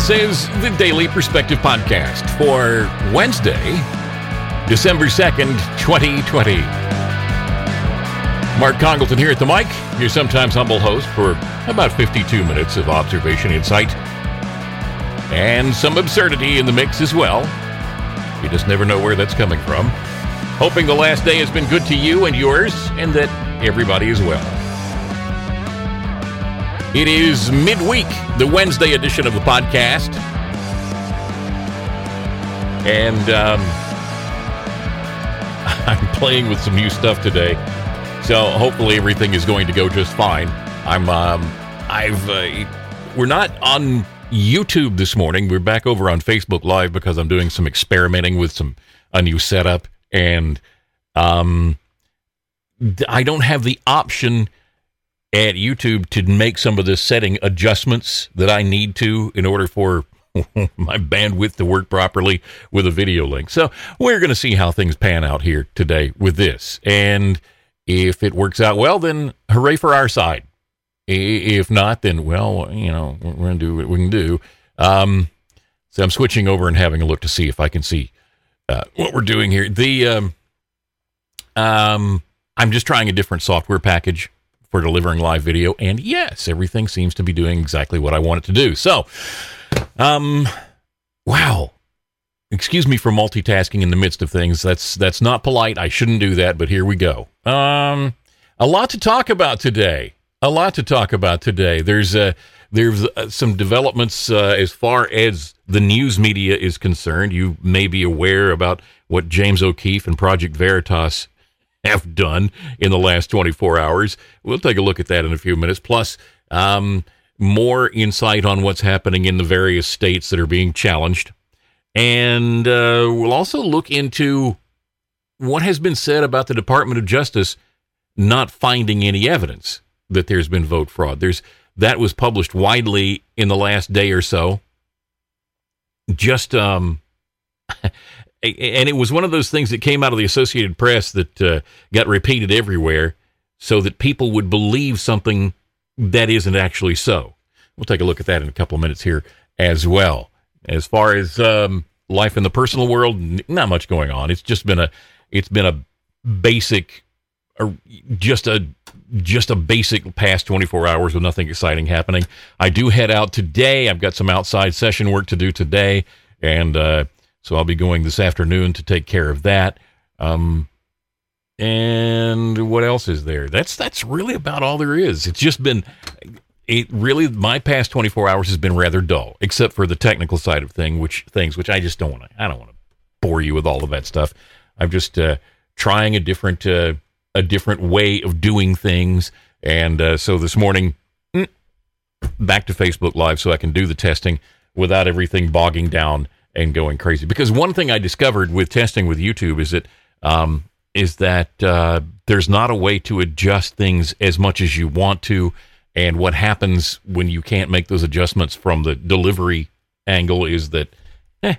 This is the Daily Perspective Podcast for Wednesday, December 2nd, 2020. Mark Congleton here at the mic, your sometimes humble host for about 52 minutes of observation, insight, and some absurdity in the mix as well. You just never know where that's coming from. Hoping the last day has been good to you and yours, and that everybody is well. It is midweek, the Wednesday edition of the podcast. And um, I'm playing with some new stuff today. So hopefully everything is going to go just fine. I'm, um, I've, uh, we're not on YouTube this morning. We're back over on Facebook Live because I'm doing some experimenting with some, a new setup. And, um, I don't have the option at YouTube to make some of the setting adjustments that I need to in order for my bandwidth to work properly with a video link. So we're going to see how things pan out here today with this. And if it works out well, then hooray for our side. If not, then, well, you know, we're going to do what we can do. Um, so I'm switching over and having a look to see if I can see uh, what we're doing here. The, um, um, I'm just trying a different software package for delivering live video. And yes, everything seems to be doing exactly what I want it to do. So, um, wow. Excuse me for multitasking in the midst of things. That's that's not polite. I shouldn't do that, but here we go. Um, a lot to talk about today. A lot to talk about today. There's uh, there's uh, some developments uh, as far as the news media is concerned. You may be aware about what James O'Keefe and Project Veritas have done in the last 24 hours. We'll take a look at that in a few minutes. Plus, um, more insight on what's happening in the various states that are being challenged. And uh, we'll also look into what has been said about the Department of Justice not finding any evidence that there's been vote fraud. There's that was published widely in the last day or so. Just um, and it was one of those things that came out of the Associated Press that uh, got repeated everywhere so that people would believe something that isn't actually so. We'll take a look at that in a couple of minutes here as well. As far as um, life in the personal world, not much going on. It's just been a it's been a basic or just a just a basic past 24 hours with nothing exciting happening. I do head out today. I've got some outside session work to do today and uh, so I'll be going this afternoon to take care of that. Um, and what else is there? That's that's really about all there is. It's just been it really my past 24 hours has been rather dull, except for the technical side of thing, which things which I just don't want to. I don't want to bore you with all of that stuff. I'm just uh, trying a different uh, a different way of doing things, and uh, so this morning mm, back to Facebook Live so I can do the testing without everything bogging down and going crazy. Because one thing I discovered with testing with YouTube is that um, is that uh, there's not a way to adjust things as much as you want to, and what happens when you can't make those adjustments from the delivery angle is that eh,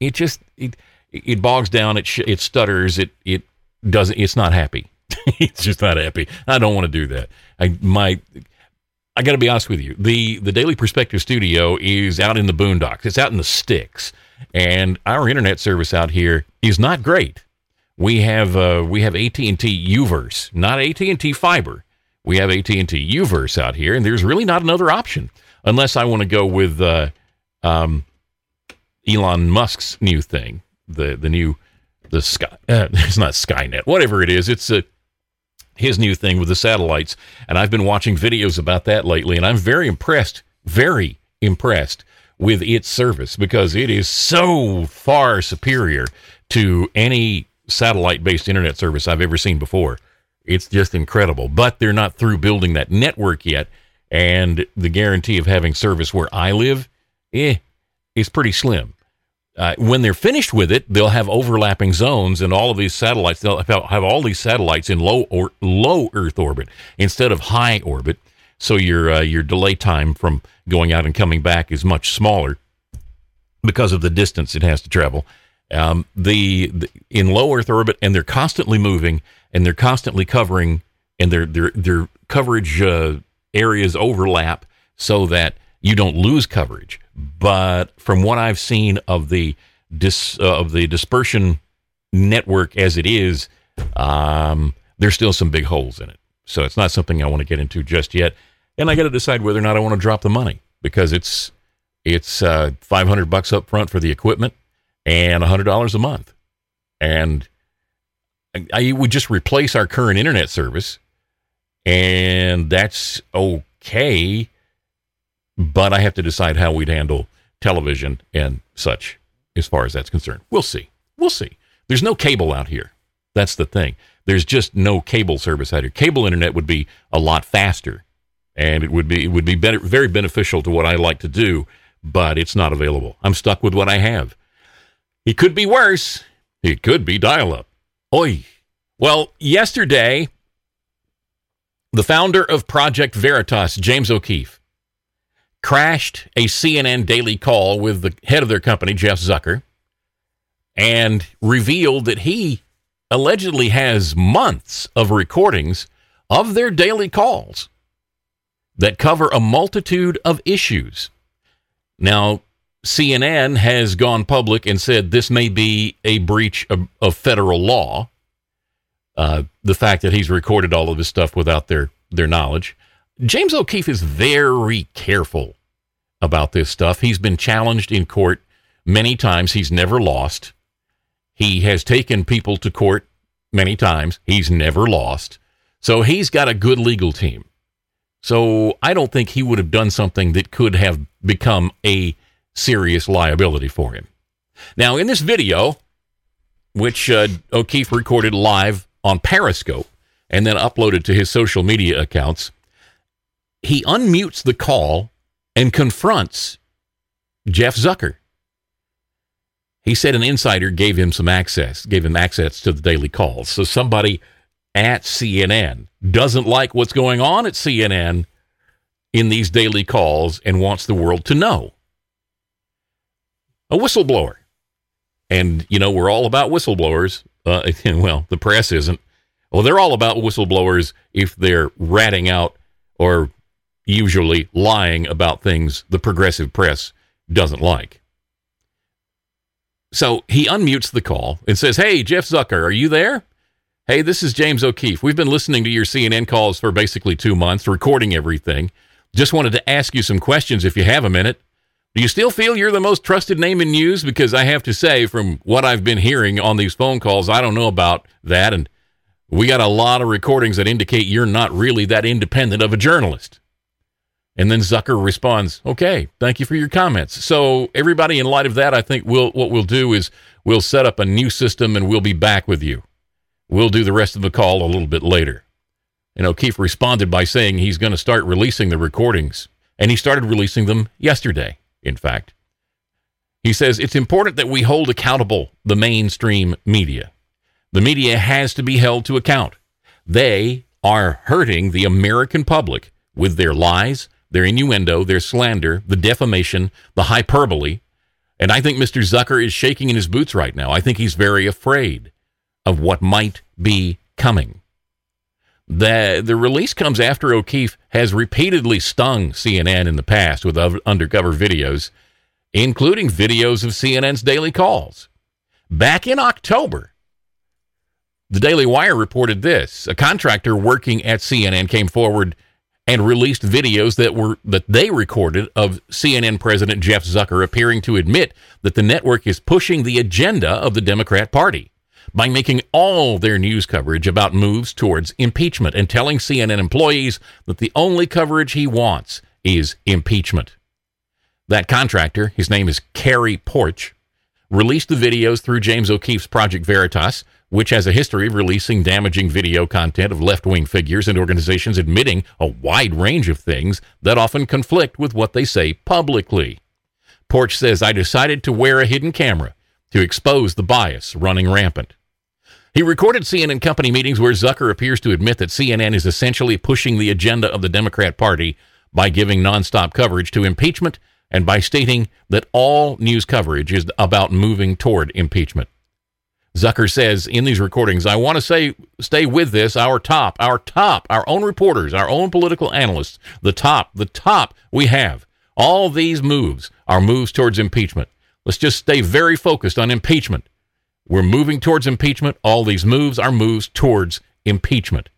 it just it, it bogs down, it sh- it stutters, it it doesn't, it's not happy. it's just not happy. I don't want to do that. I my I got to be honest with you. The the Daily Perspective Studio is out in the boondocks. It's out in the sticks and our internet service out here is not great. We have uh, we have AT and T UVerse, not AT and T fiber. We have AT and T UVerse out here, and there's really not another option unless I want to go with uh, um, Elon Musk's new thing, the the new the sky. Uh, it's not Skynet, whatever it is. It's a uh, his new thing with the satellites, and I've been watching videos about that lately, and I'm very impressed, very impressed with its service because it is so far superior to any satellite based internet service I've ever seen before. It's just incredible. But they're not through building that network yet. And the guarantee of having service where I live, eh, is pretty slim. Uh, when they're finished with it, they'll have overlapping zones, and all of these satellites. They'll have all these satellites in low or low Earth orbit instead of high orbit, so your uh, your delay time from going out and coming back is much smaller because of the distance it has to travel. Um, the, the, in low Earth orbit, and they're constantly moving, and they're constantly covering, and their their their coverage uh, areas overlap, so that you don't lose coverage. But from what I've seen of the dis, uh, of the dispersion network as it is, um, there's still some big holes in it. So it's not something I want to get into just yet. And I got to decide whether or not I want to drop the money because it's it's uh, 500 bucks up front for the equipment and $100 a month. And I, I would just replace our current internet service and that's okay. But I have to decide how we'd handle television and such as far as that's concerned. We'll see. We'll see. There's no cable out here. That's the thing. There's just no cable service out here. Cable internet would be a lot faster, and it would be it would be better, very beneficial to what I like to do. But it's not available. I'm stuck with what I have. It could be worse. It could be dial-up. Oi. Well, yesterday, the founder of Project Veritas, James O'Keefe, crashed a CNN daily call with the head of their company, Jeff Zucker, and revealed that he allegedly has months of recordings of their daily calls that cover a multitude of issues. Now, CNN has gone public and said this may be a breach of, of federal law. Uh, the fact that he's recorded all of this stuff without their their knowledge. James O'Keefe is very careful about this stuff. He's been challenged in court many times. He's never lost. He has taken people to court many times. He's never lost. So he's got a good legal team. So I don't think he would have done something that could have become a serious liability for him. Now, in this video, which uh, O'Keefe recorded live on Periscope and then uploaded to his social media accounts, he unmutes the call and confronts Jeff Zucker. He said an insider gave him some access, gave him access to the daily calls. So somebody at CNN doesn't like what's going on at CNN in these daily calls and wants the world to know. A whistleblower. And, you know, we're all about whistleblowers. Uh, well, the press isn't. Well, they're all about whistleblowers if they're ratting out or usually lying about things the progressive press doesn't like. So he unmutes the call and says, Hey, Jeff Zucker, are you there? Hey, this is James O'Keefe. We've been listening to your CNN calls for basically two months, recording everything. Just wanted to ask you some questions if you have a minute. Do you still feel you're the most trusted name in news? Because I have to say, from what I've been hearing on these phone calls, I don't know about that. And we got a lot of recordings that indicate you're not really that independent of a journalist. And then Zucker responds, "Okay, thank you for your comments." So everybody, in light of that, I think we'll what we'll do is we'll set up a new system and we'll be back with you. We'll do the rest of the call a little bit later. And O'Keefe responded by saying he's going to start releasing the recordings, and he started releasing them yesterday. In fact, he says it's important that we hold accountable the mainstream media. The media has to be held to account. They are hurting the American public with their lies their innuendo, their slander, the defamation, the hyperbole. And I think Mr. Zucker is shaking in his boots right now. I think he's very afraid of what might be coming. The, the release comes after O'Keefe has repeatedly stung CNN in the past with undercover videos, including videos of CNN's daily calls. Back in October, the Daily Wire reported this. A contractor working at CNN came forward and released videos that were that they recorded of CNN president Jeff Zucker appearing to admit that the network is pushing the agenda of the Democrat Party by making all their news coverage about moves towards impeachment and telling CNN employees that the only coverage he wants is impeachment. That contractor, his name is Cary Poarch, released the videos through James O'Keefe's Project Veritas which has a history of releasing damaging video content of left wing figures and organizations admitting a wide range of things that often conflict with what they say publicly. Poarch says, I decided to wear a hidden camera to expose the bias running rampant. He recorded CNN company meetings where Zucker appears to admit that CNN is essentially pushing the agenda of the Democrat Party by giving nonstop coverage to impeachment and by stating that all news coverage is about moving toward impeachment. Zucker says in these recordings, I want to say, stay with this. Our top, our top, our own reporters, our own political analysts, the top, the top we have All these moves are moves towards impeachment. Let's just stay very focused on impeachment. We're moving towards impeachment. All these moves are moves towards impeachment.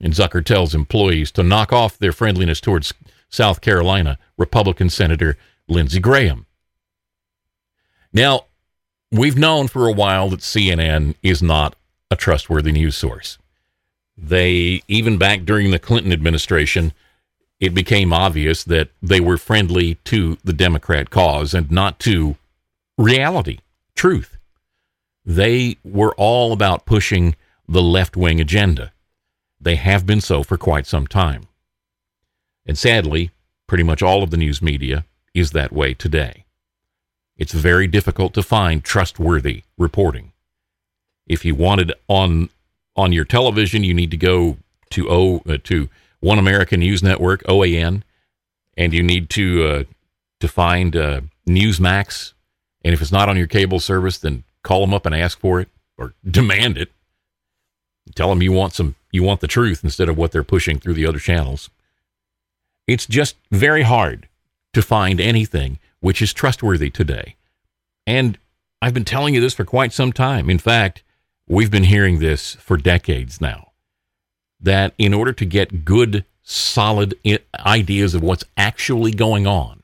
And Zucker tells employees to knock off their friendliness towards South Carolina Republican Senator Lindsey Graham. Now, we've known for a while that CNN is not a trustworthy news source. They, even back during the Clinton administration, it became obvious that they were friendly to the Democrat cause and not to reality, truth. They were all about pushing the left wing agenda. They have been so for quite some time. And sadly, pretty much all of the news media is that way today. It's very difficult to find trustworthy reporting. If you want it on on your television, you need to go to O uh, to One American News Network (OAN), and you need to uh, to find uh, Newsmax. And if it's not on your cable service, then call them up and ask for it or demand it. Tell them you want some you want the truth instead of what they're pushing through the other channels. It's just very hard to find anything which is trustworthy today. And I've been telling you this for quite some time. In fact, we've been hearing this for decades now that in order to get good, solid ideas of what's actually going on,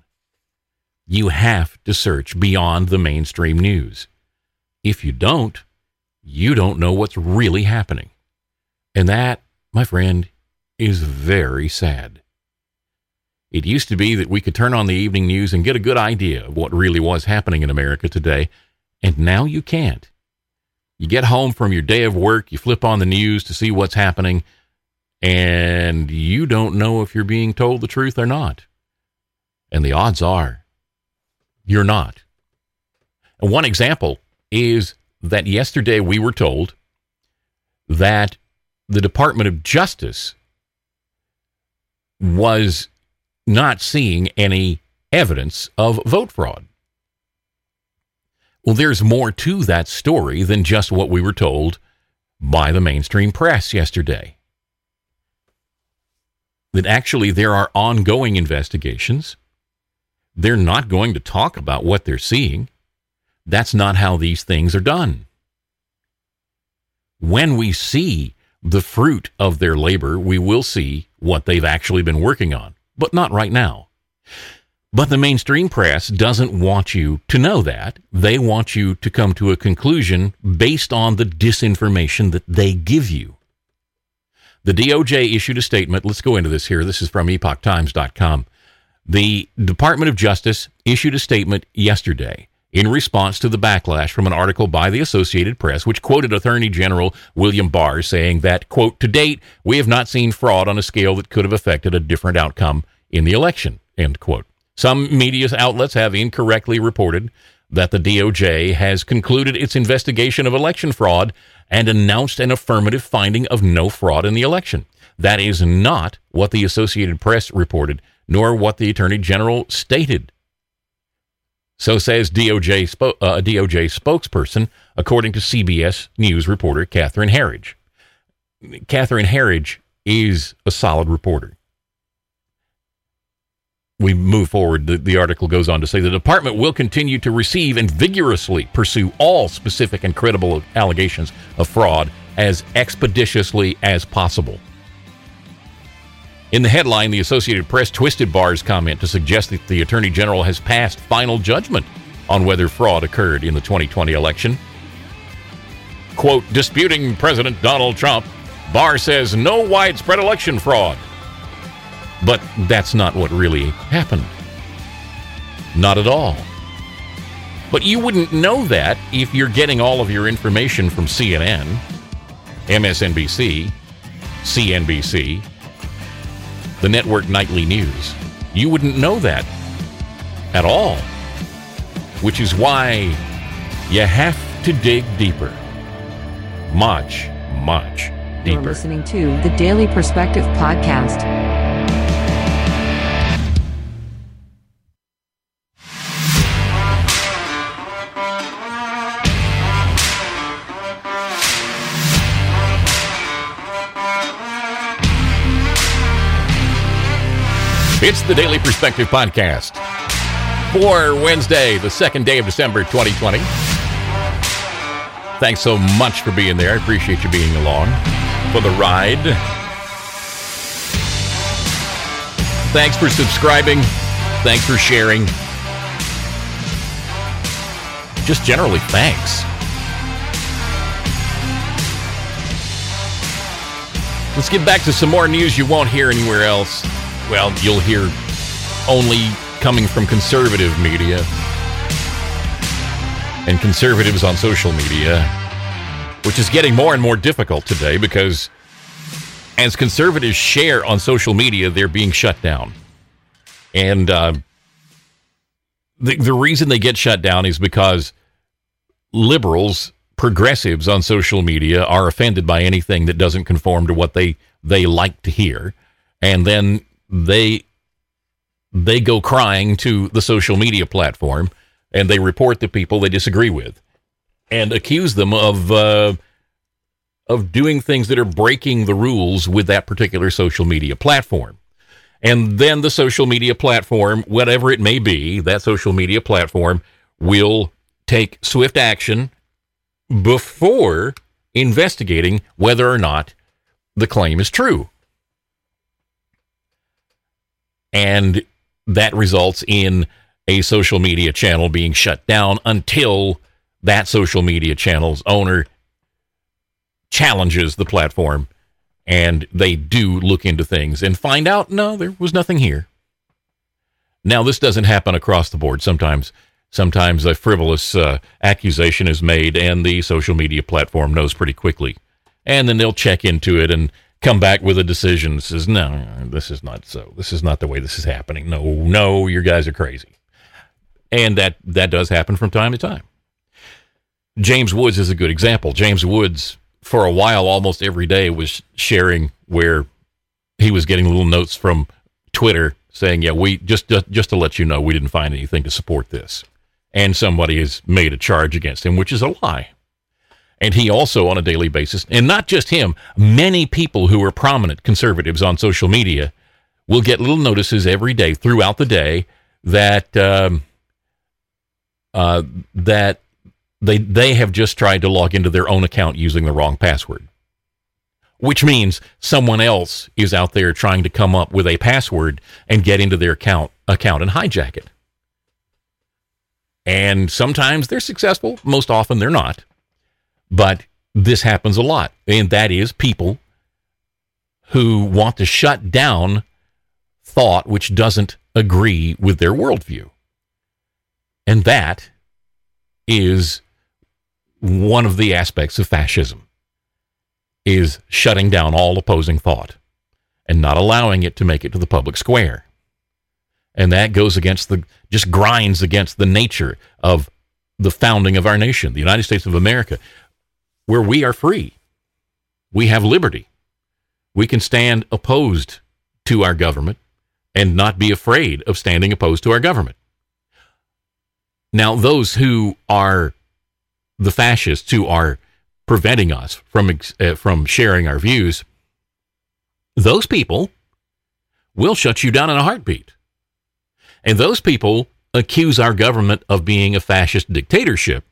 you have to search beyond the mainstream news. If you don't, you don't know what's really happening. And that, my friend, is very sad. It used to be that we could turn on the evening news and get a good idea of what really was happening in America today, and now you can't. You get home from your day of work, you flip on the news to see what's happening, and you don't know if you're being told the truth or not. And the odds are you're not. And one example is that yesterday we were told that the Department of Justice was not seeing any evidence of vote fraud. Well, there's more to that story than just what we were told by the mainstream press yesterday. That actually there are ongoing investigations. They're not going to talk about what they're seeing. That's not how these things are done. When we see the fruit of their labor, we will see what they've actually been working on but not right now. But the mainstream press doesn't want you to know that. They want you to come to a conclusion based on the disinformation that they give you. The DOJ issued a statement. Let's go into this here. This is from epochtimes.com. The Department of Justice issued a statement yesterday in response to the backlash from an article by the Associated Press, which quoted Attorney General William Barr saying that, quote, to date, we have not seen fraud on a scale that could have affected a different outcome in the election, end quote. Some media outlets have incorrectly reported that the DOJ has concluded its investigation of election fraud and announced an affirmative finding of no fraud in the election. That is not what the Associated Press reported, nor what the Attorney General stated. So says DOJ, spo- uh, DOJ spokesperson, according to CBS News reporter Catherine Herridge. Catherine Herridge is a solid reporter. We move forward. The, the article goes on to say the department will continue to receive and vigorously pursue all specific and credible allegations of fraud as expeditiously as possible. In the headline, the Associated Press twisted Barr's comment to suggest that the Attorney General has passed final judgment on whether fraud occurred in the 2020 election. Quote, disputing President Donald Trump, Barr says no widespread election fraud. But that's not what really happened. Not at all. But you wouldn't know that if you're getting all of your information from CNN, MSNBC, CNBC, the network nightly news. You wouldn't know that at all, which is why you have to dig deeper. Much, much deeper. You're listening to the Daily Perspective Podcast. It's the Daily Perspective Podcast. for Wednesday, the second day of December 2020. Thanks so much for being there. I appreciate you being along for the ride. Thanks for subscribing. Thanks for sharing. Just generally, thanks. Let's get back to some more news you won't hear anywhere else. Well, you'll hear only coming from conservative media and conservatives on social media, which is getting more and more difficult today because as conservatives share on social media, they're being shut down. And uh, the, the reason they get shut down is because liberals, progressives on social media are offended by anything that doesn't conform to what they, they like to hear. And then they they go crying to the social media platform and they report the people they disagree with and accuse them of uh, of doing things that are breaking the rules with that particular social media platform. And then the social media platform, whatever it may be, that social media platform will take swift action before investigating whether or not the claim is true. And that results in a social media channel being shut down until that social media channel's owner challenges the platform and they do look into things and find out no there was nothing here. Now this doesn't happen across the board. Sometimes sometimes a frivolous uh, accusation is made and the social media platform knows pretty quickly. And then they'll check into it and come back with a decision says, no, this is not so. This is not the way this is happening. No, no, your guys are crazy. And that, that does happen from time to time. James Woods is a good example. James Woods, for a while, almost every day, was sharing where he was getting little notes from Twitter saying, "Yeah, we just just, just to let you know, we didn't find anything to support this," and somebody has made a charge against him, which is a lie. And he also, on a daily basis, and not just him, many people who are prominent conservatives on social media will get little notices every day throughout the day that um, uh, that they they have just tried to log into their own account using the wrong password, which means someone else is out there trying to come up with a password and get into their account account and hijack it. And sometimes they're successful. Most often they're not. But this happens a lot, and that is people who want to shut down thought which doesn't agree with their worldview. And that is one of the aspects of fascism is shutting down all opposing thought and not allowing it to make it to the public square. And that goes against the just grinds against the nature of the founding of our nation, the United States of America where we are free. We have liberty. We can stand opposed to our government and not be afraid of standing opposed to our government. Now, those who are the fascists who are preventing us from uh, from sharing our views, those people will shut you down in a heartbeat. And those people accuse our government of being a fascist dictatorship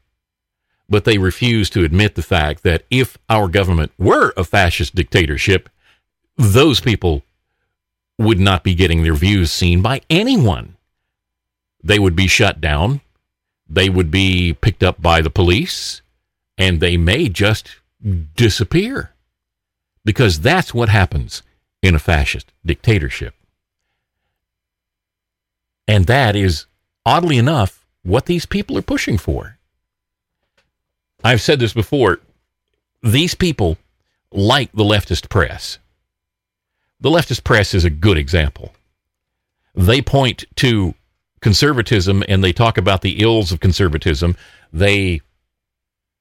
but they refuse to admit the fact that if our government were a fascist dictatorship, those people would not be getting their views seen by anyone. They would be shut down, they would be picked up by the police, and they may just disappear. Because that's what happens in a fascist dictatorship. And that is, oddly enough, what these people are pushing for. I've said this before. These people like the leftist press. The leftist press is a good example. They point to conservatism and they talk about the ills of conservatism. They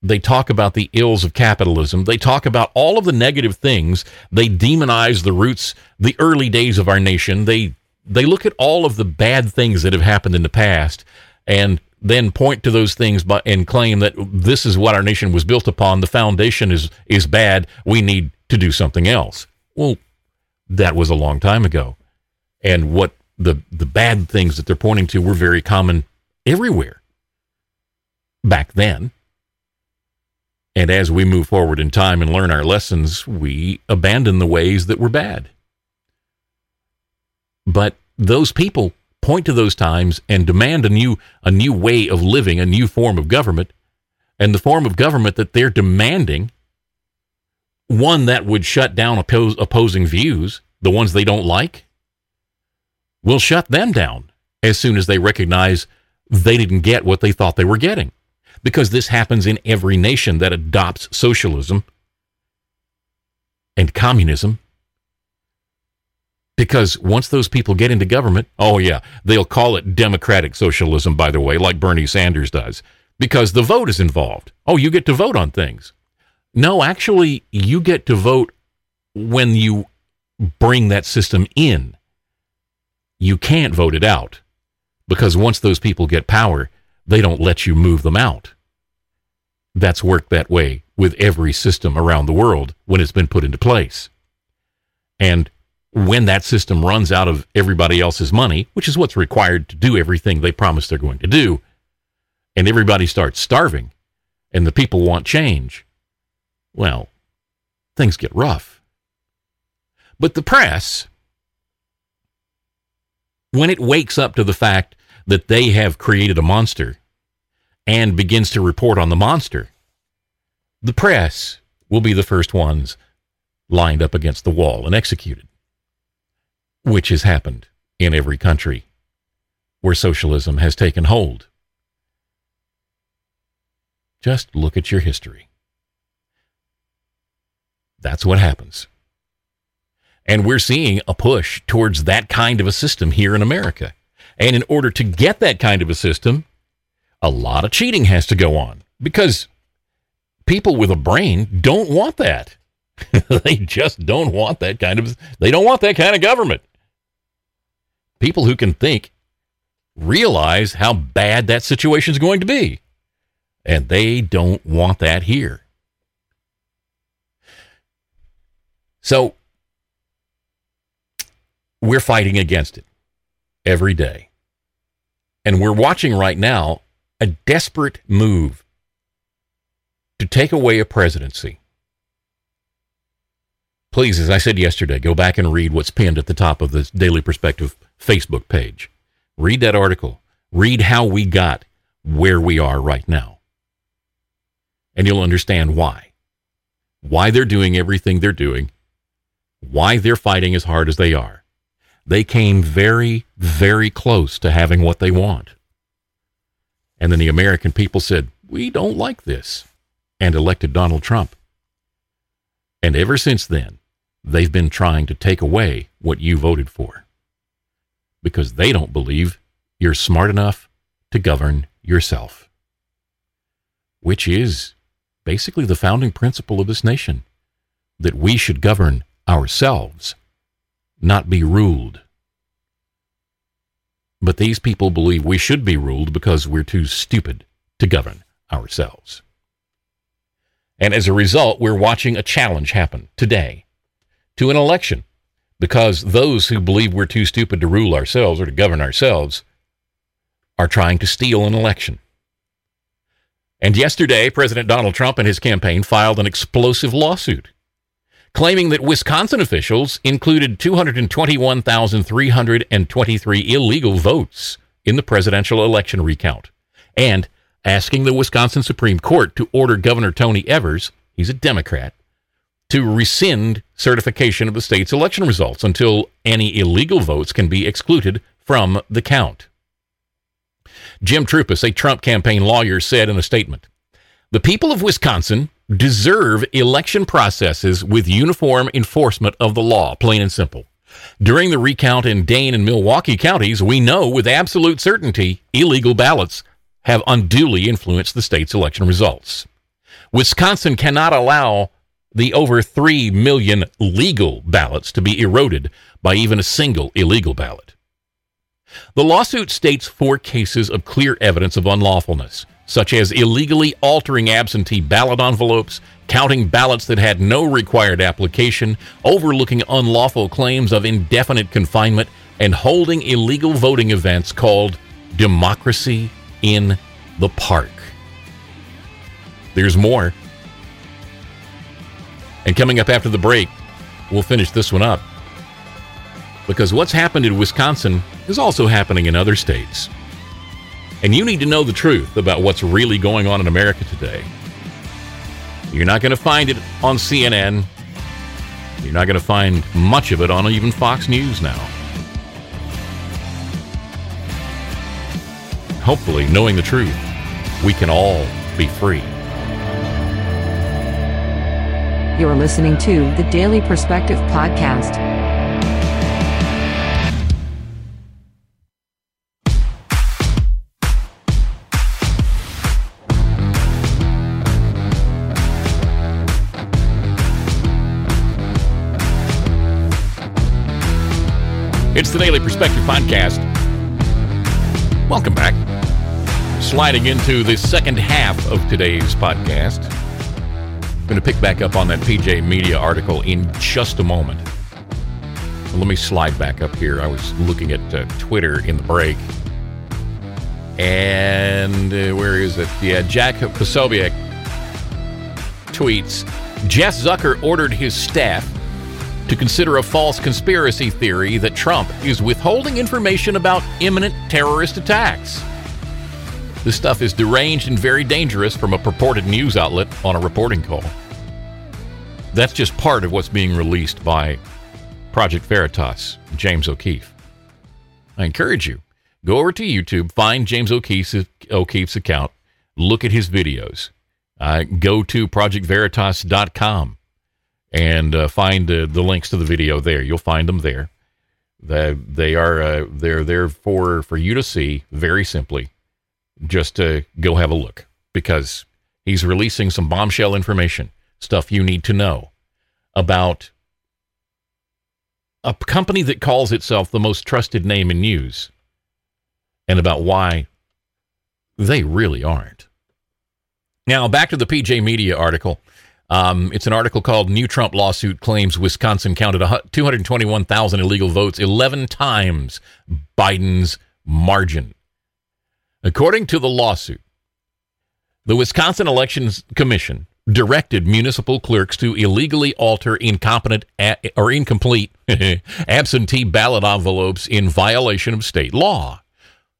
they talk about the ills of capitalism. They talk about all of the negative things. They demonize the roots, the early days of our nation. They they look at all of the bad things that have happened in the past and then point to those things but, and claim that this is what our nation was built upon. The foundation is is bad. We need to do something else. Well, that was a long time ago. And what the the bad things that they're pointing to were very common everywhere back then. And as we move forward in time and learn our lessons, we abandon the ways that were bad. But those people point to those times and demand a new a new way of living, a new form of government, and the form of government that they're demanding one that would shut down oppos- opposing views, the ones they don't like, will shut them down as soon as they recognize they didn't get what they thought they were getting. Because this happens in every nation that adopts socialism and communism. Because once those people get into government, oh, yeah, they'll call it democratic socialism, by the way, like Bernie Sanders does, because the vote is involved. Oh, you get to vote on things. No, actually, you get to vote when you bring that system in. You can't vote it out because once those people get power, they don't let you move them out. That's worked that way with every system around the world when it's been put into place. And when that system runs out of everybody else's money, which is what's required to do everything they promise they're going to do, and everybody starts starving and the people want change, well, things get rough. But the press, when it wakes up to the fact that they have created a monster and begins to report on the monster, the press will be the first ones lined up against the wall and executed, which has happened in every country where socialism has taken hold. Just look at your history. That's what happens. And we're seeing a push towards that kind of a system here in America. And in order to get that kind of a system, a lot of cheating has to go on because people with a brain don't want that. they just don't want that kind of they don't want that kind of government. People who can think realize how bad that situation is going to be. And they don't want that here. So we're fighting against it every day. And we're watching right now a desperate move to take away a presidency. Please, as I said yesterday, go back and read what's pinned at the top of the Daily Perspective Facebook page. Read that article. Read how we got where we are right now. And you'll understand why. Why they're doing everything they're doing why they're fighting as hard as they are. They came very, very close to having what they want. And then the American people said, We don't like this, and elected Donald Trump. And ever since then, they've been trying to take away what you voted for because they don't believe you're smart enough to govern yourself, which is basically the founding principle of this nation that we should govern ourselves, not be ruled. But these people believe we should be ruled because we're too stupid to govern ourselves. And as a result, we're watching a challenge happen today to an election because those who believe we're too stupid to rule ourselves or to govern ourselves are trying to steal an election. And yesterday, President Donald Trump and his campaign filed an explosive lawsuit claiming that Wisconsin officials included 221,323 illegal votes in the presidential election recount, and asking the Wisconsin Supreme Court to order Governor Tony Evers, he's a Democrat, to rescind certification of the state's election results until any illegal votes can be excluded from the count. Jim Troupis, a Trump campaign lawyer, said in a statement The people of Wisconsin deserve election processes with uniform enforcement of the law, plain and simple. During the recount in Dane and Milwaukee counties, we know with absolute certainty illegal ballots have unduly influenced the state's election results. Wisconsin cannot allow the over 3 million legal ballots to be eroded by even a single illegal ballot. The lawsuit states four cases of clear evidence of unlawfulness such as illegally altering absentee ballot envelopes, counting ballots that had no required application, overlooking unlawful claims of indefinite confinement, and holding illegal voting events called Democracy in the Park. There's more. And coming up after the break, we'll finish this one up. Because what's happened in Wisconsin is also happening in other states. And you need to know the truth about what's really going on in America today. You're not going to find it on CNN. You're not going to find much of it on even Fox News now. Hopefully, knowing the truth, we can all be free. You're listening to the Daily Perspective Podcast. It's the Daily Perspective Podcast. Welcome back. Sliding into the second half of today's podcast. I'm going to pick back up on that PJ Media article in just a moment. Let me slide back up here. I was looking at uh, Twitter in the break. And uh, where is it? Yeah, Jack Posobiec tweets Jeff Zucker ordered his staff to consider a false conspiracy theory that Trump is withholding information about imminent terrorist attacks. This stuff is deranged and very dangerous from a purported news outlet on a reporting call. That's just part of what's being released by Project Veritas, James O'Keefe. I encourage you, go over to YouTube, find James O'Keefe's, O'Keefe's account, look at his videos. Uh, go to projectveritas.com and uh, find uh, the links to the video there. You'll find them there. They, they are uh, they're there for for you to see very simply. Just to go have a look because he's releasing some bombshell information, stuff you need to know about a company that calls itself the most trusted name in news and about why they really aren't. Now, back to the PJ Media article. Um, it's an article called New Trump Lawsuit Claims Wisconsin Counted 221,000 Illegal Votes 11 Times Biden's Margin. According to the lawsuit, the Wisconsin Elections Commission directed municipal clerks to illegally alter incompetent or incomplete absentee ballot envelopes in violation of state law.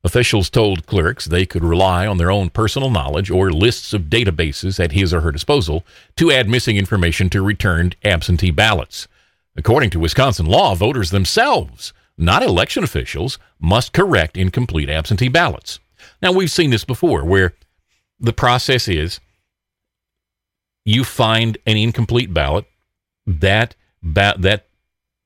Officials told clerks they could rely on their own personal knowledge or lists of databases at his or her disposal to add missing information to returned absentee ballots. According to Wisconsin law, voters themselves, not election officials, must correct incomplete absentee ballots. Now, we've seen this before where the process is you find an incomplete ballot, that, ba- that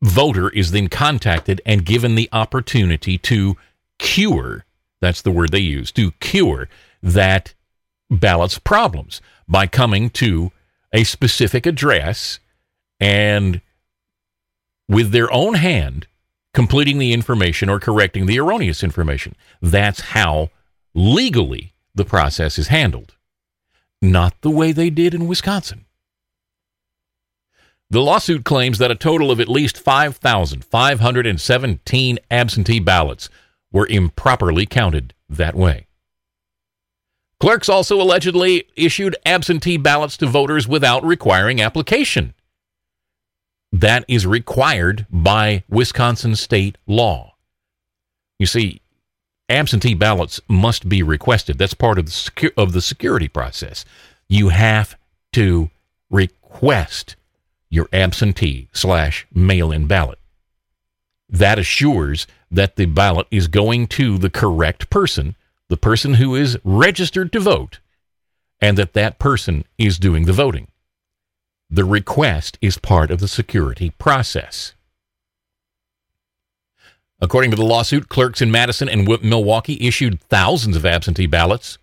voter is then contacted and given the opportunity to cure that's the word they use to cure that ballot's problems by coming to a specific address and with their own hand completing the information or correcting the erroneous information. That's how legally the process is handled, not the way they did in Wisconsin. The lawsuit claims that a total of at least 5,517 absentee ballots were improperly counted that way. Clerks also allegedly issued absentee ballots to voters without requiring application. That is required by Wisconsin state law. You see, absentee ballots must be requested. That's part of the, secu- of the security process. You have to request your absentee slash mail in ballot. That assures that the ballot is going to the correct person, the person who is registered to vote, and that that person is doing the voting. The request is part of the security process. According to the lawsuit, clerks in Madison and Milwaukee issued thousands of absentee ballots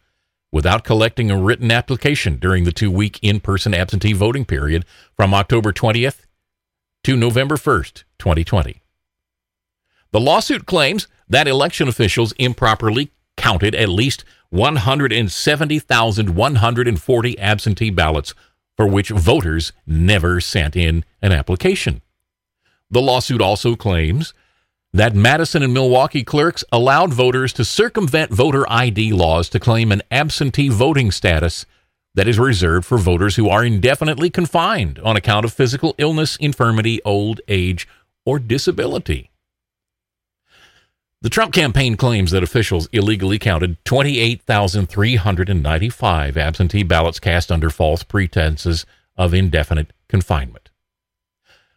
without collecting a written application during the two week in person absentee voting period from October 20th to November 1st, 2020. The lawsuit claims that election officials improperly counted at least 170,140 absentee ballots for which voters never sent in an application. The lawsuit also claims that Madison and Milwaukee clerks allowed voters to circumvent voter ID laws to claim an absentee voting status that is reserved for voters who are indefinitely confined on account of physical illness, infirmity, old age, or disability. The Trump campaign claims that officials illegally counted 28,395 absentee ballots cast under false pretenses of indefinite confinement.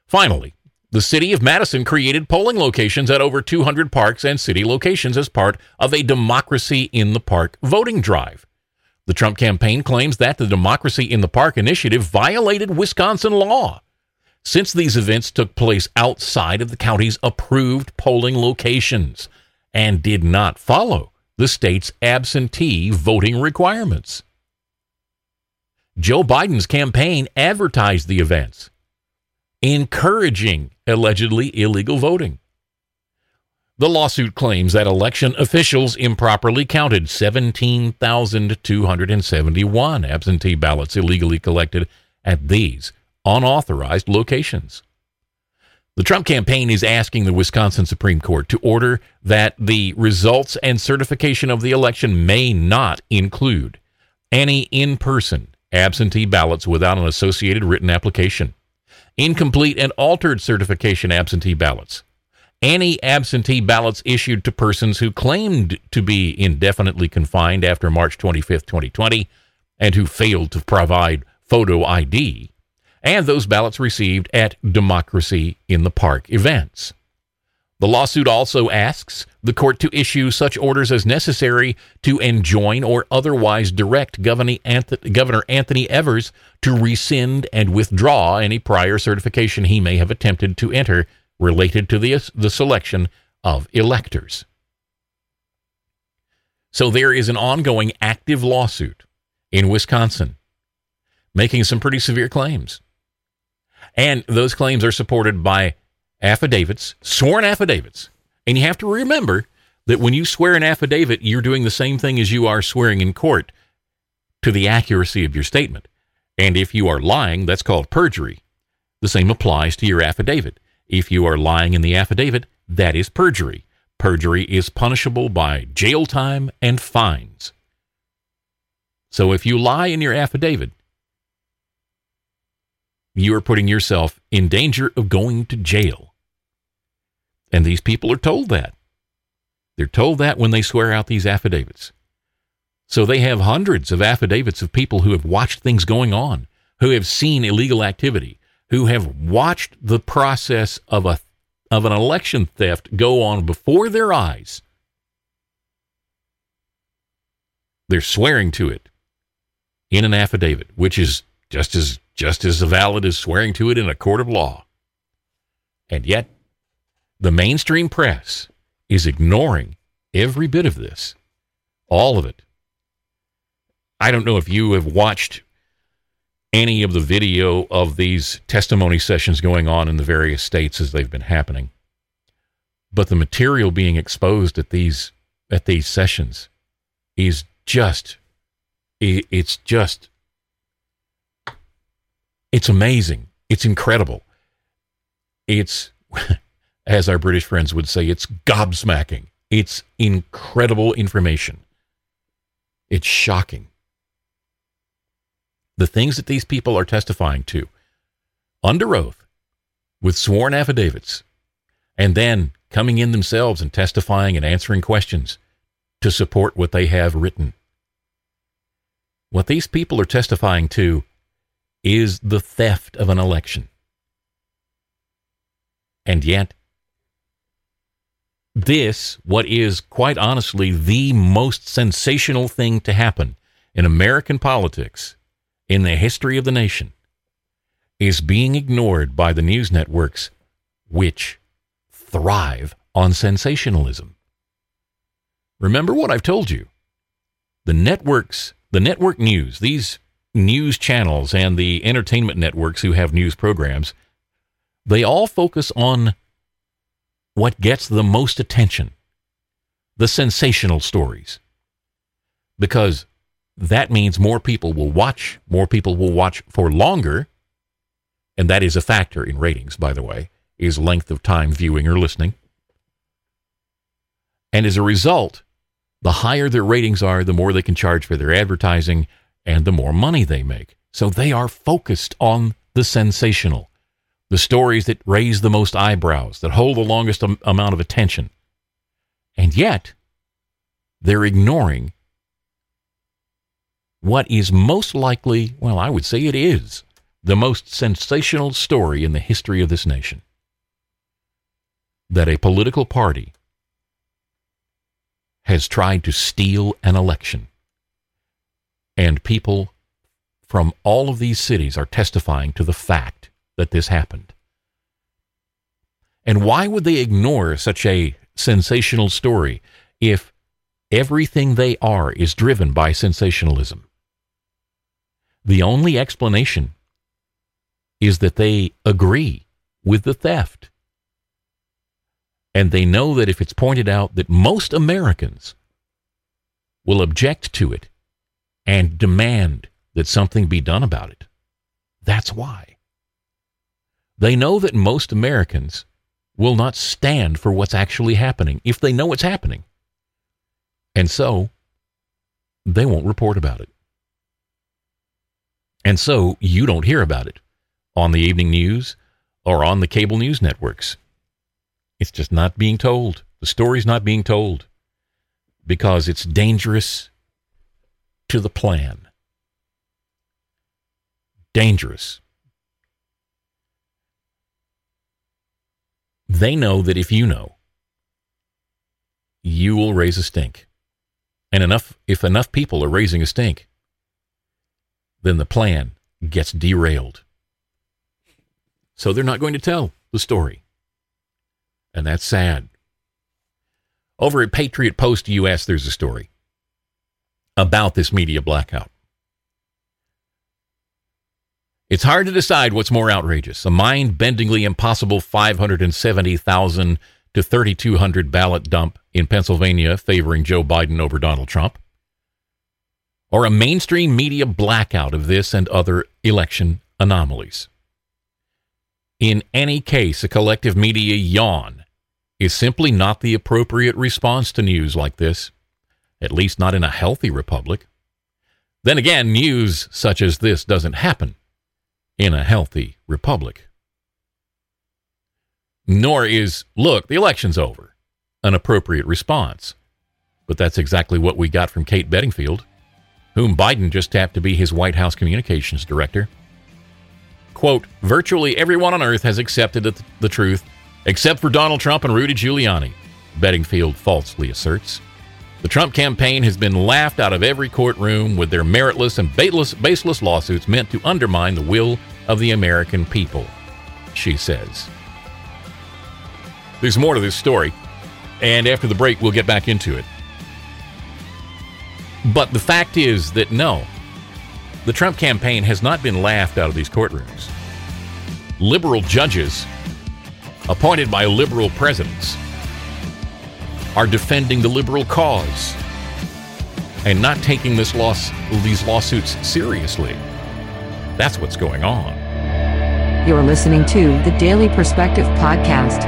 Finally, the city of Madison created polling locations at over 200 parks and city locations as part of a Democracy in the Park voting drive. The Trump campaign claims that the Democracy in the Park initiative violated Wisconsin law since these events took place outside of the county's approved polling locations and did not follow the state's absentee voting requirements. Joe Biden's campaign advertised the events, encouraging allegedly illegal voting. The lawsuit claims that election officials improperly counted 17,271 absentee ballots illegally collected at these unauthorized locations. The Trump campaign is asking the Wisconsin Supreme Court to order that the results and certification of the election may not include any in person absentee ballots without an associated written application, incomplete and altered certification absentee ballots, any absentee ballots issued to persons who claimed to be indefinitely confined after March 25, 2020, and who failed to provide photo ID, and those ballots received at Democracy in the Park events. The lawsuit also asks the court to issue such orders as necessary to enjoin or otherwise direct Governor Anthony Evers to rescind and withdraw any prior certification he may have attempted to enter related to the, the selection of electors. So there is an ongoing active lawsuit in Wisconsin making some pretty severe claims. And those claims are supported by affidavits, sworn affidavits. And you have to remember that when you swear an affidavit, you're doing the same thing as you are swearing in court to the accuracy of your statement. And if you are lying, that's called perjury. The same applies to your affidavit. If you are lying in the affidavit, that is perjury. Perjury is punishable by jail time and fines. So if you lie in your affidavit, you are putting yourself in danger of going to jail. And these people are told that. They're told that when they swear out these affidavits. So they have hundreds of affidavits of people who have watched things going on, who have seen illegal activity, who have watched the process of a of an election theft go on before their eyes. They're swearing to it in an affidavit, which is just as just as valid as swearing to it in a court of law. And yet, the mainstream press is ignoring every bit of this, all of it. I don't know if you have watched any of the video of these testimony sessions going on in the various states as they've been happening. But the material being exposed at these at these sessions is just it's just it's amazing. It's incredible. It's, as our British friends would say, it's gobsmacking. It's incredible information. It's shocking. The things that these people are testifying to under oath with sworn affidavits and then coming in themselves and testifying and answering questions to support what they have written. What these people are testifying to is the theft of an election. And yet, this, what is quite honestly the most sensational thing to happen in American politics in the history of the nation, is being ignored by the news networks which thrive on sensationalism. Remember what I've told you. The networks, the network news, these news channels and the entertainment networks who have news programs, they all focus on what gets the most attention the sensational stories. Because that means more people will watch, more people will watch for longer. And that is a factor in ratings, by the way, is length of time viewing or listening. And as a result, the higher their ratings are, the more they can charge for their advertising and the more money they make. So they are focused on the sensational, the stories that raise the most eyebrows, that hold the longest am- amount of attention. And yet, they're ignoring what is most likely, well, I would say it is, the most sensational story in the history of this nation. That a political party has tried to steal an election. And people from all of these cities are testifying to the fact that this happened. And why would they ignore such a sensational story if everything they are is driven by sensationalism? The only explanation is that they agree with the theft. And they know that if it's pointed out that most Americans will object to it and demand that something be done about it. That's why. They know that most Americans will not stand for what's actually happening if they know it's happening. And so they won't report about it. And so you don't hear about it on the evening news or on the cable news networks. It's just not being told. The story's not being told because it's dangerous to the plan. Dangerous. They know that if you know, you will raise a stink. And enough if enough people are raising a stink, then the plan gets derailed. So they're not going to tell the story. And that's sad. Over at Patriot Post US, there's a story about this media blackout. It's hard to decide what's more outrageous a mind bendingly impossible 570,000 to 3,200 ballot dump in Pennsylvania favoring Joe Biden over Donald Trump, or a mainstream media blackout of this and other election anomalies. In any case, a collective media yawn is simply not the appropriate response to news like this, at least not in a healthy republic. Then again, news such as this doesn't happen in a healthy republic. Nor is, look, the election's over, an appropriate response. But that's exactly what we got from Kate Bedingfield, whom Biden just tapped to be his White House communications director. Quote, virtually everyone on earth has accepted the, the truth, except for Donald Trump and Rudy Giuliani, Bedingfield falsely asserts. The Trump campaign has been laughed out of every courtroom with their meritless and baseless, baseless lawsuits meant to undermine the will of the American people, she says. There's more to this story, and after the break, we'll get back into it. But the fact is that no, the Trump campaign has not been laughed out of these courtrooms. Liberal judges, appointed by liberal presidents, are defending the liberal cause and not taking this loss, these lawsuits seriously. That's what's going on. You're listening to the Daily Perspective Podcast.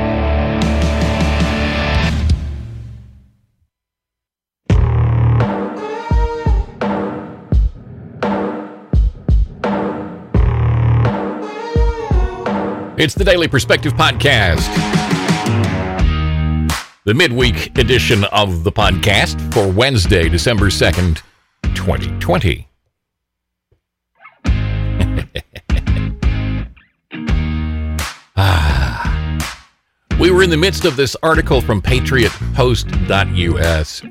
It's the Daily Perspective Podcast, the midweek edition of the podcast for Wednesday, December 2nd, 2020. ah. We were in the midst of this article from patriotpost.us,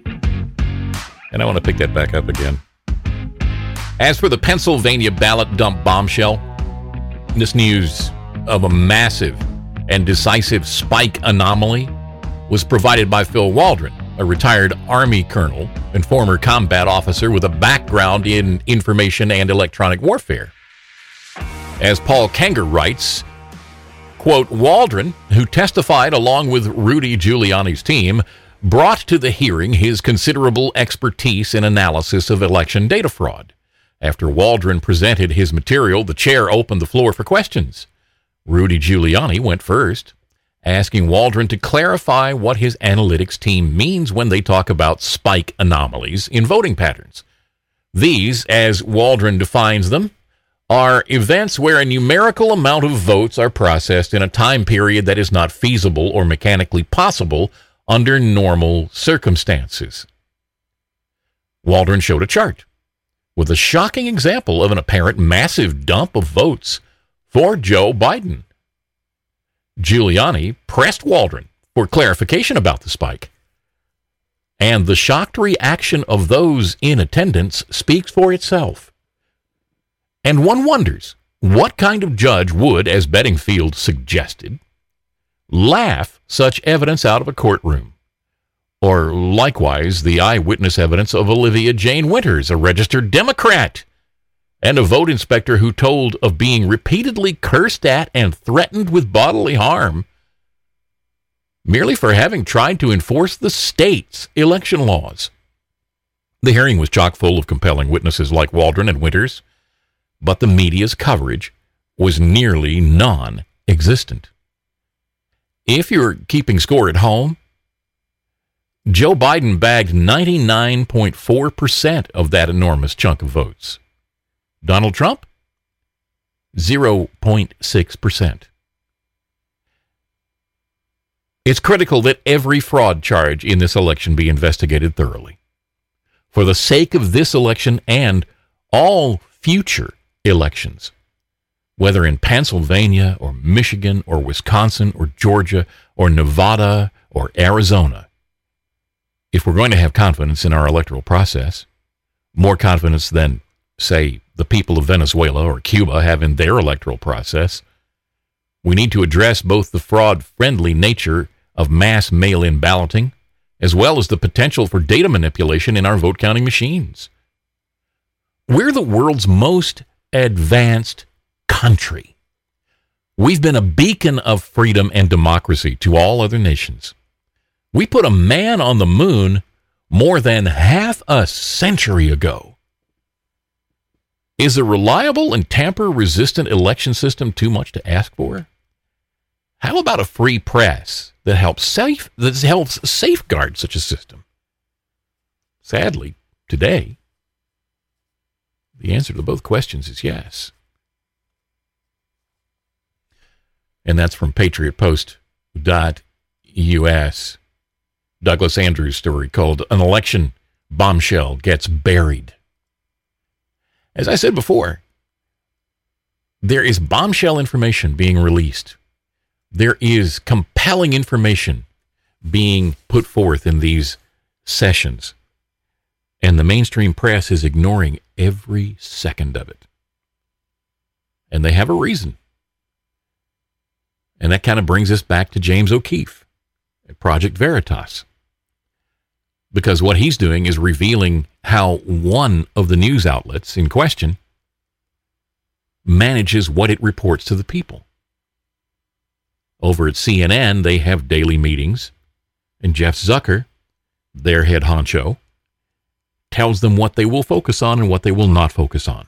and I want to pick that back up again. As for the Pennsylvania ballot dump bombshell, this news of a massive and decisive spike anomaly was provided by Phil Waldron, a retired Army colonel and former combat officer with a background in information and electronic warfare. As Paul Kanger writes, quote, Waldron, who testified along with Rudy Giuliani's team, brought to the hearing his considerable expertise in analysis of election data fraud. After Waldron presented his material, the chair opened the floor for questions. Rudy Giuliani went first, asking Waldron to clarify what his analytics team means when they talk about spike anomalies in voting patterns. These, as Waldron defines them, are events where a numerical amount of votes are processed in a time period that is not feasible or mechanically possible under normal circumstances. Waldron showed a chart with a shocking example of an apparent massive dump of votes for Joe Biden. Giuliani pressed Waldron for clarification about the spike. And the shocked reaction of those in attendance speaks for itself. And one wonders what kind of judge would, as Bedingfield suggested, laugh such evidence out of a courtroom? Or likewise, the eyewitness evidence of Olivia Jane Winters, a registered Democrat, and a vote inspector who told of being repeatedly cursed at and threatened with bodily harm merely for having tried to enforce the state's election laws. The hearing was chock full of compelling witnesses like Waldron and Winters, but the media's coverage was nearly non existent. If you're keeping score at home, Joe Biden bagged 99.4% of that enormous chunk of votes. Donald Trump, 0.6%. It's critical that every fraud charge in this election be investigated thoroughly. For the sake of this election and all future elections, whether in Pennsylvania or Michigan or Wisconsin or Georgia or Nevada or Arizona, if we're going to have confidence in our electoral process, more confidence than, say, the people of Venezuela or Cuba have in their electoral process, we need to address both the fraud friendly nature of mass mail in balloting as well as the potential for data manipulation in our vote counting machines. We're the world's most advanced country. We've been a beacon of freedom and democracy to all other nations. We put a man on the moon more than half a century ago. Is a reliable and tamper resistant election system too much to ask for? How about a free press that helps safe that helps safeguard such a system? Sadly, today, the answer to both questions is yes. And that's from patriotpost.us. Douglas Andrews' story called An Election Bombshell Gets Buried. As I said before, there is bombshell information being released. There is compelling information being put forth in these sessions. And the mainstream press is ignoring every second of it. And they have a reason. And that kind of brings us back to James O'Keefe Project Veritas because what he's doing is revealing how one of the news outlets in question manages what it reports to the people. Over at CNN, they have daily meetings, and Jeff Zucker, their head honcho, tells them what they will focus on and what they will not focus on.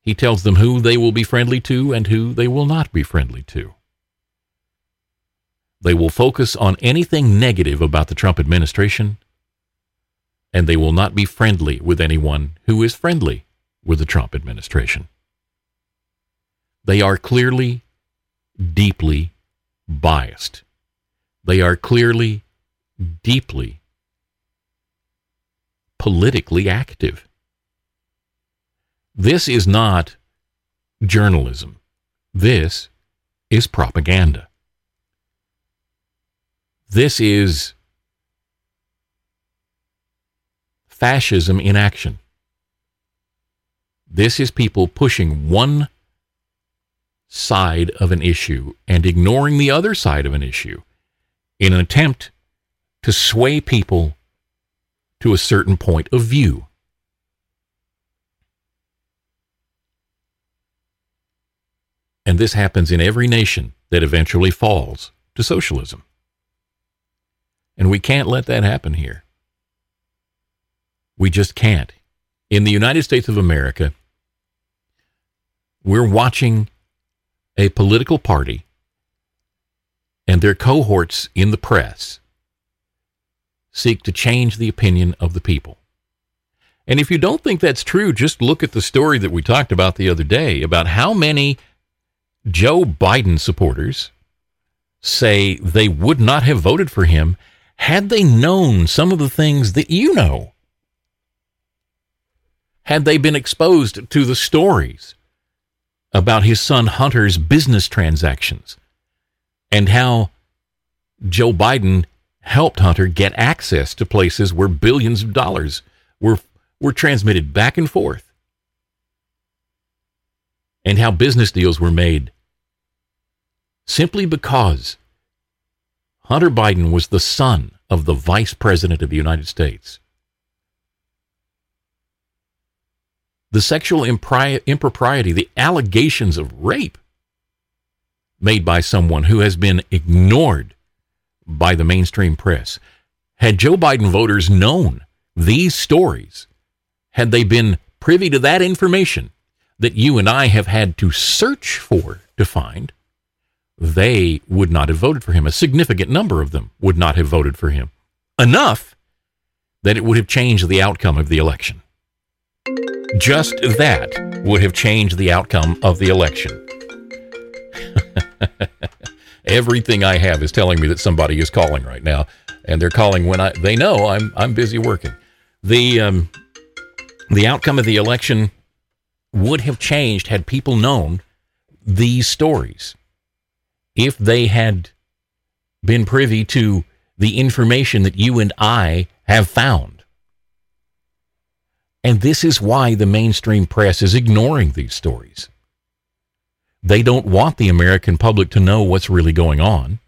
He tells them who they will be friendly to and who they will not be friendly to. They will focus on anything negative about the Trump administration, and they will not be friendly with anyone who is friendly with the Trump administration. They are clearly, deeply biased. They are clearly, deeply politically active. This is not journalism. This is propaganda. This is fascism in action. This is people pushing one side of an issue and ignoring the other side of an issue in an attempt to sway people to a certain point of view. And this happens in every nation that eventually falls to socialism. And we can't let that happen here. We just can't. In the United States of America, we're watching a political party and their cohorts in the press seek to change the opinion of the people. And if you don't think that's true, just look at the story that we talked about the other day about how many Joe Biden supporters say they would not have voted for him had they known some of the things that you know. Had they been exposed to the stories about his son Hunter's business transactions and how Joe Biden helped Hunter get access to places where billions of dollars were were transmitted back and forth. And how business deals were made simply because Hunter Biden was the son of the vice president of the United States. The sexual impri- impropriety, the allegations of rape made by someone who has been ignored by the mainstream press. Had Joe Biden voters known these stories, had they been privy to that information that you and I have had to search for to find, they would not have voted for him. A significant number of them would not have voted for him. Enough that it would have changed the outcome of the election. Just that would have changed the outcome of the election. Everything I have is telling me that somebody is calling right now, and they're calling when I they know I'm I'm busy working. The um, the outcome of the election would have changed had people known these stories. If they had been privy to the information that you and I have found. And this is why the mainstream press is ignoring these stories. They don't want the American public to know what's really going on.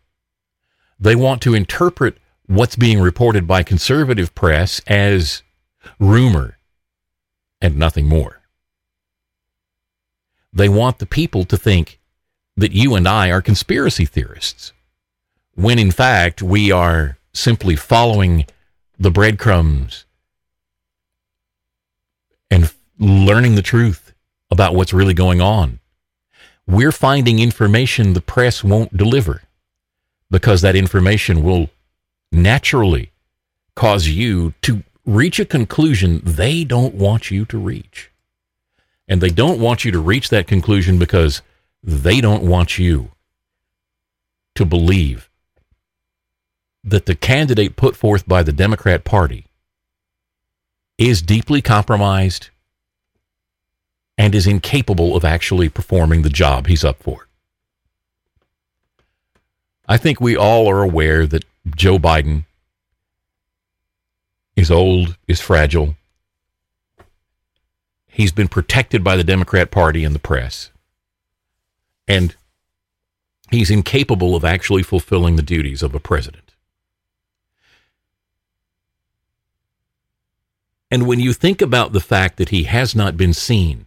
They want to interpret what's being reported by conservative press as rumor and nothing more. They want the people to think that you and I are conspiracy theorists, when in fact we are simply following the breadcrumbs and learning the truth about what's really going on. We're finding information the press won't deliver because that information will naturally cause you to reach a conclusion they don't want you to reach. And they don't want you to reach that conclusion because they don't want you to believe that the candidate put forth by the Democrat Party is deeply compromised and is incapable of actually performing the job he's up for. I think we all are aware that Joe Biden is old, is fragile. He's been protected by the Democrat Party and the press. And he's incapable of actually fulfilling the duties of a president. And when you think about the fact that he has not been seen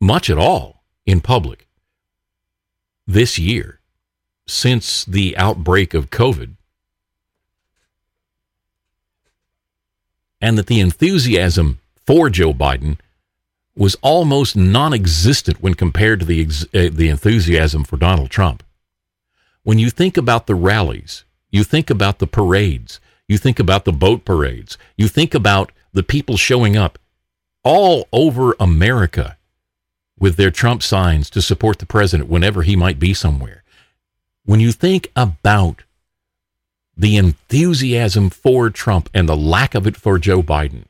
much at all in public this year since the outbreak of COVID, and that the enthusiasm for Joe Biden was almost non-existent when compared to the ex- uh, the enthusiasm for Donald Trump. When you think about the rallies, you think about the parades, you think about the boat parades, you think about the people showing up all over America with their Trump signs to support the president whenever he might be somewhere. When you think about the enthusiasm for Trump and the lack of it for Joe Biden,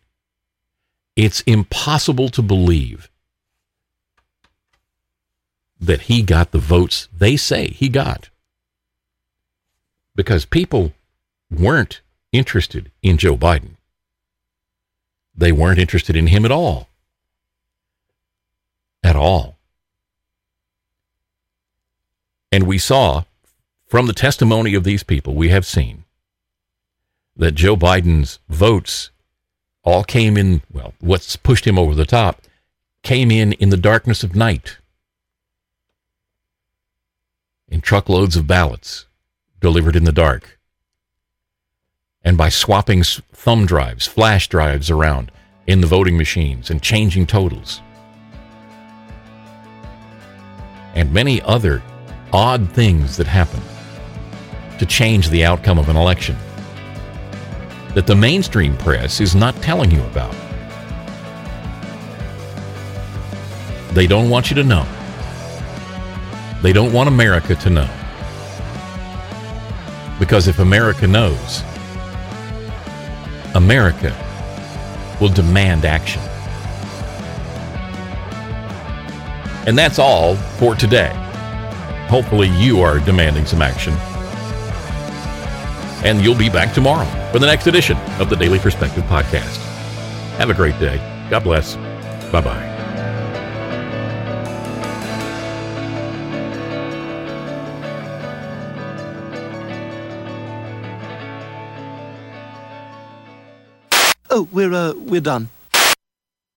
it's impossible to believe that he got the votes they say he got. Because people weren't interested in Joe Biden. They weren't interested in him at all at all. And we saw from the testimony of these people, we have seen that Joe Biden's votes all came in, well, what's pushed him over the top came in in the darkness of night in truckloads of ballots delivered in the dark. And by swapping thumb drives, flash drives around in the voting machines and changing totals. and many other odd things that happen to change the outcome of an election that the mainstream press is not telling you about. They don't want you to know. They don't want America to know. Because if America knows, America will demand action. And that's all for today. Hopefully, you are demanding some action. And you'll be back tomorrow for the next edition of the Daily Perspective Podcast. Have a great day. God bless. Bye bye. Oh, we're uh, we're done.